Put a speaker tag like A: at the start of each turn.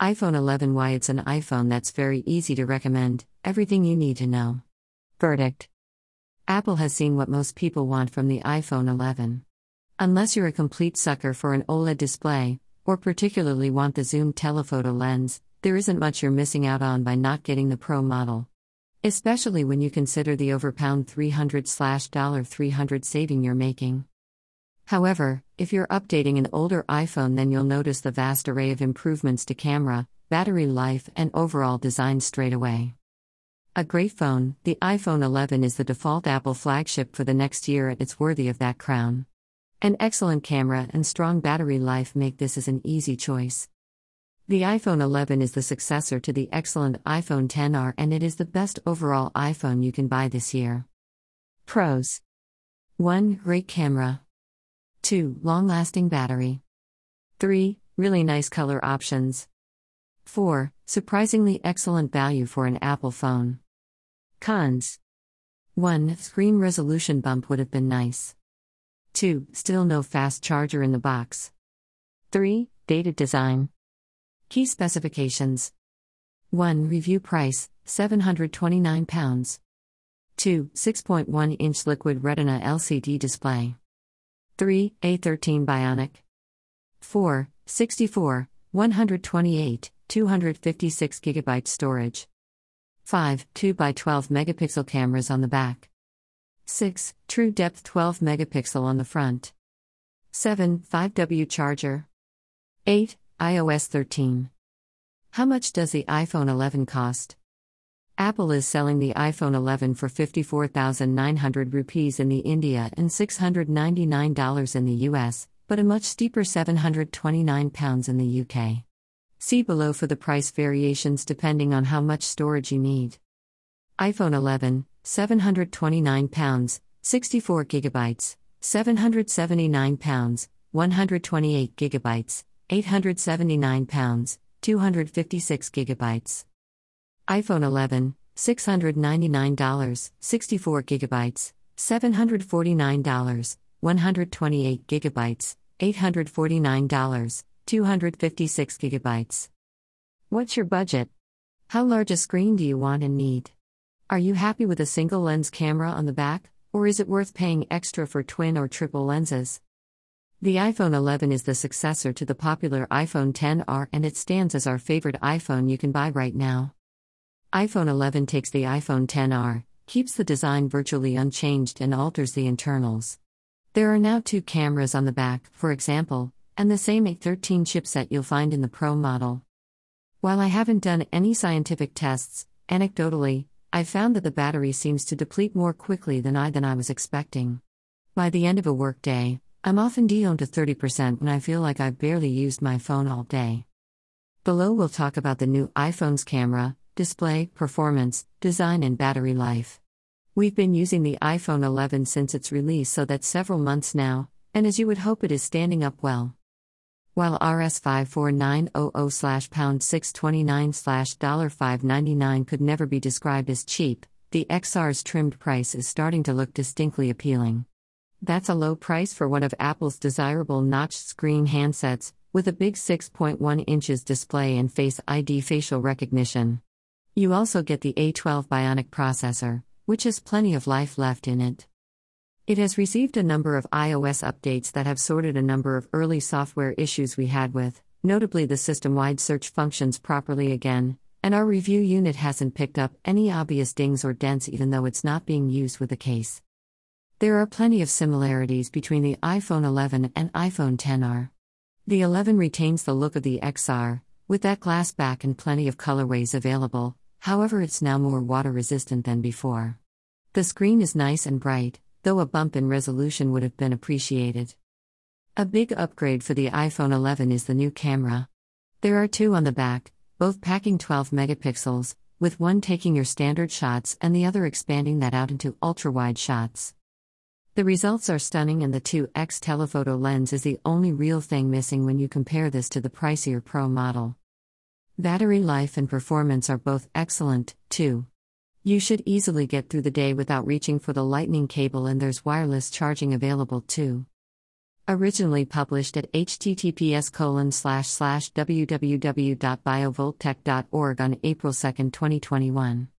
A: iPhone 11 Why it's an iPhone that's very easy to recommend, everything you need to know. Verdict Apple has seen what most people want from the iPhone 11. Unless you're a complete sucker for an OLED display, or particularly want the zoom telephoto lens, there isn't much you're missing out on by not getting the Pro model. Especially when you consider the over pound 300 slash dollar 300 saving you're making. However, if you're updating an older iPhone, then you'll notice the vast array of improvements to camera, battery life, and overall design straight away. A great phone, the iPhone 11 is the default Apple flagship for the next year, and it's worthy of that crown. An excellent camera and strong battery life make this as an easy choice. The iPhone 11 is the successor to the excellent iPhone XR and it is the best overall iPhone you can buy this year. Pros 1. Great camera. 2. Long lasting battery. 3. Really nice color options. 4. Surprisingly excellent value for an Apple phone. Cons 1. Screen resolution bump would have been nice. 2. Still no fast charger in the box. 3. Dated design. Key specifications 1. Review price £729. 2. 6.1 inch liquid retina LCD display. 3. A13 Bionic. 4. 64, 128, 256 GB storage. 5. 2 by 12 megapixel cameras on the back. 6. True depth 12 megapixel on the front. 7. 5W charger. 8. iOS 13. How much does the iPhone 11 cost? Apple is selling the iPhone 11 for 54,900 rupees in the India and $699 in the US, but a much steeper 729 pounds in the UK. See below for the price variations depending on how much storage you need. iPhone 11, 729 pounds, 64 gigabytes, 779 pounds, 128 gigabytes, 879 pounds, 256 gigabytes iPhone 11, $699, 64 gigabytes, $749, 128 gigabytes, $849, 256 gigabytes. What's your budget? How large a screen do you want and need? Are you happy with a single lens camera on the back, or is it worth paying extra for twin or triple lenses? The iPhone 11 is the successor to the popular iPhone XR and it stands as our favorite iPhone you can buy right now iPhone 11 takes the iPhone XR, keeps the design virtually unchanged, and alters the internals. There are now two cameras on the back, for example, and the same A13 chipset you'll find in the Pro model. While I haven't done any scientific tests, anecdotally, I found that the battery seems to deplete more quickly than I than I was expecting. By the end of a workday, I'm often down to 30% when I feel like I've barely used my phone all day. Below we'll talk about the new iPhone's camera, display, performance, design, and battery life. We've been using the iPhone 11 since its release, so that's several months now, and as you would hope, it is standing up well. While RS 54900 slash pound 629 slash dollar 599 could never be described as cheap, the XR's trimmed price is starting to look distinctly appealing. That's a low price for one of Apple's desirable notched screen handsets, with a big 6.1 inches display and Face ID facial recognition. You also get the A12 Bionic processor, which has plenty of life left in it. It has received a number of iOS updates that have sorted a number of early software issues we had with, notably the system wide search functions properly again, and our review unit hasn't picked up any obvious dings or dents even though it's not being used with the case. There are plenty of similarities between the iPhone 11 and iPhone XR. The 11 retains the look of the XR, with that glass back and plenty of colorways available, however, it's now more water resistant than before. The screen is nice and bright, though a bump in resolution would have been appreciated. A big upgrade for the iPhone 11 is the new camera. There are two on the back, both packing 12 megapixels, with one taking your standard shots and the other expanding that out into ultra wide shots. The results are stunning, and the 2x telephoto lens is the only real thing missing when you compare this to the pricier Pro model. Battery life and performance are both excellent, too. You should easily get through the day without reaching for the lightning cable, and there's wireless charging available too. Originally published at https www.biovolttech.org on April 2, 2021.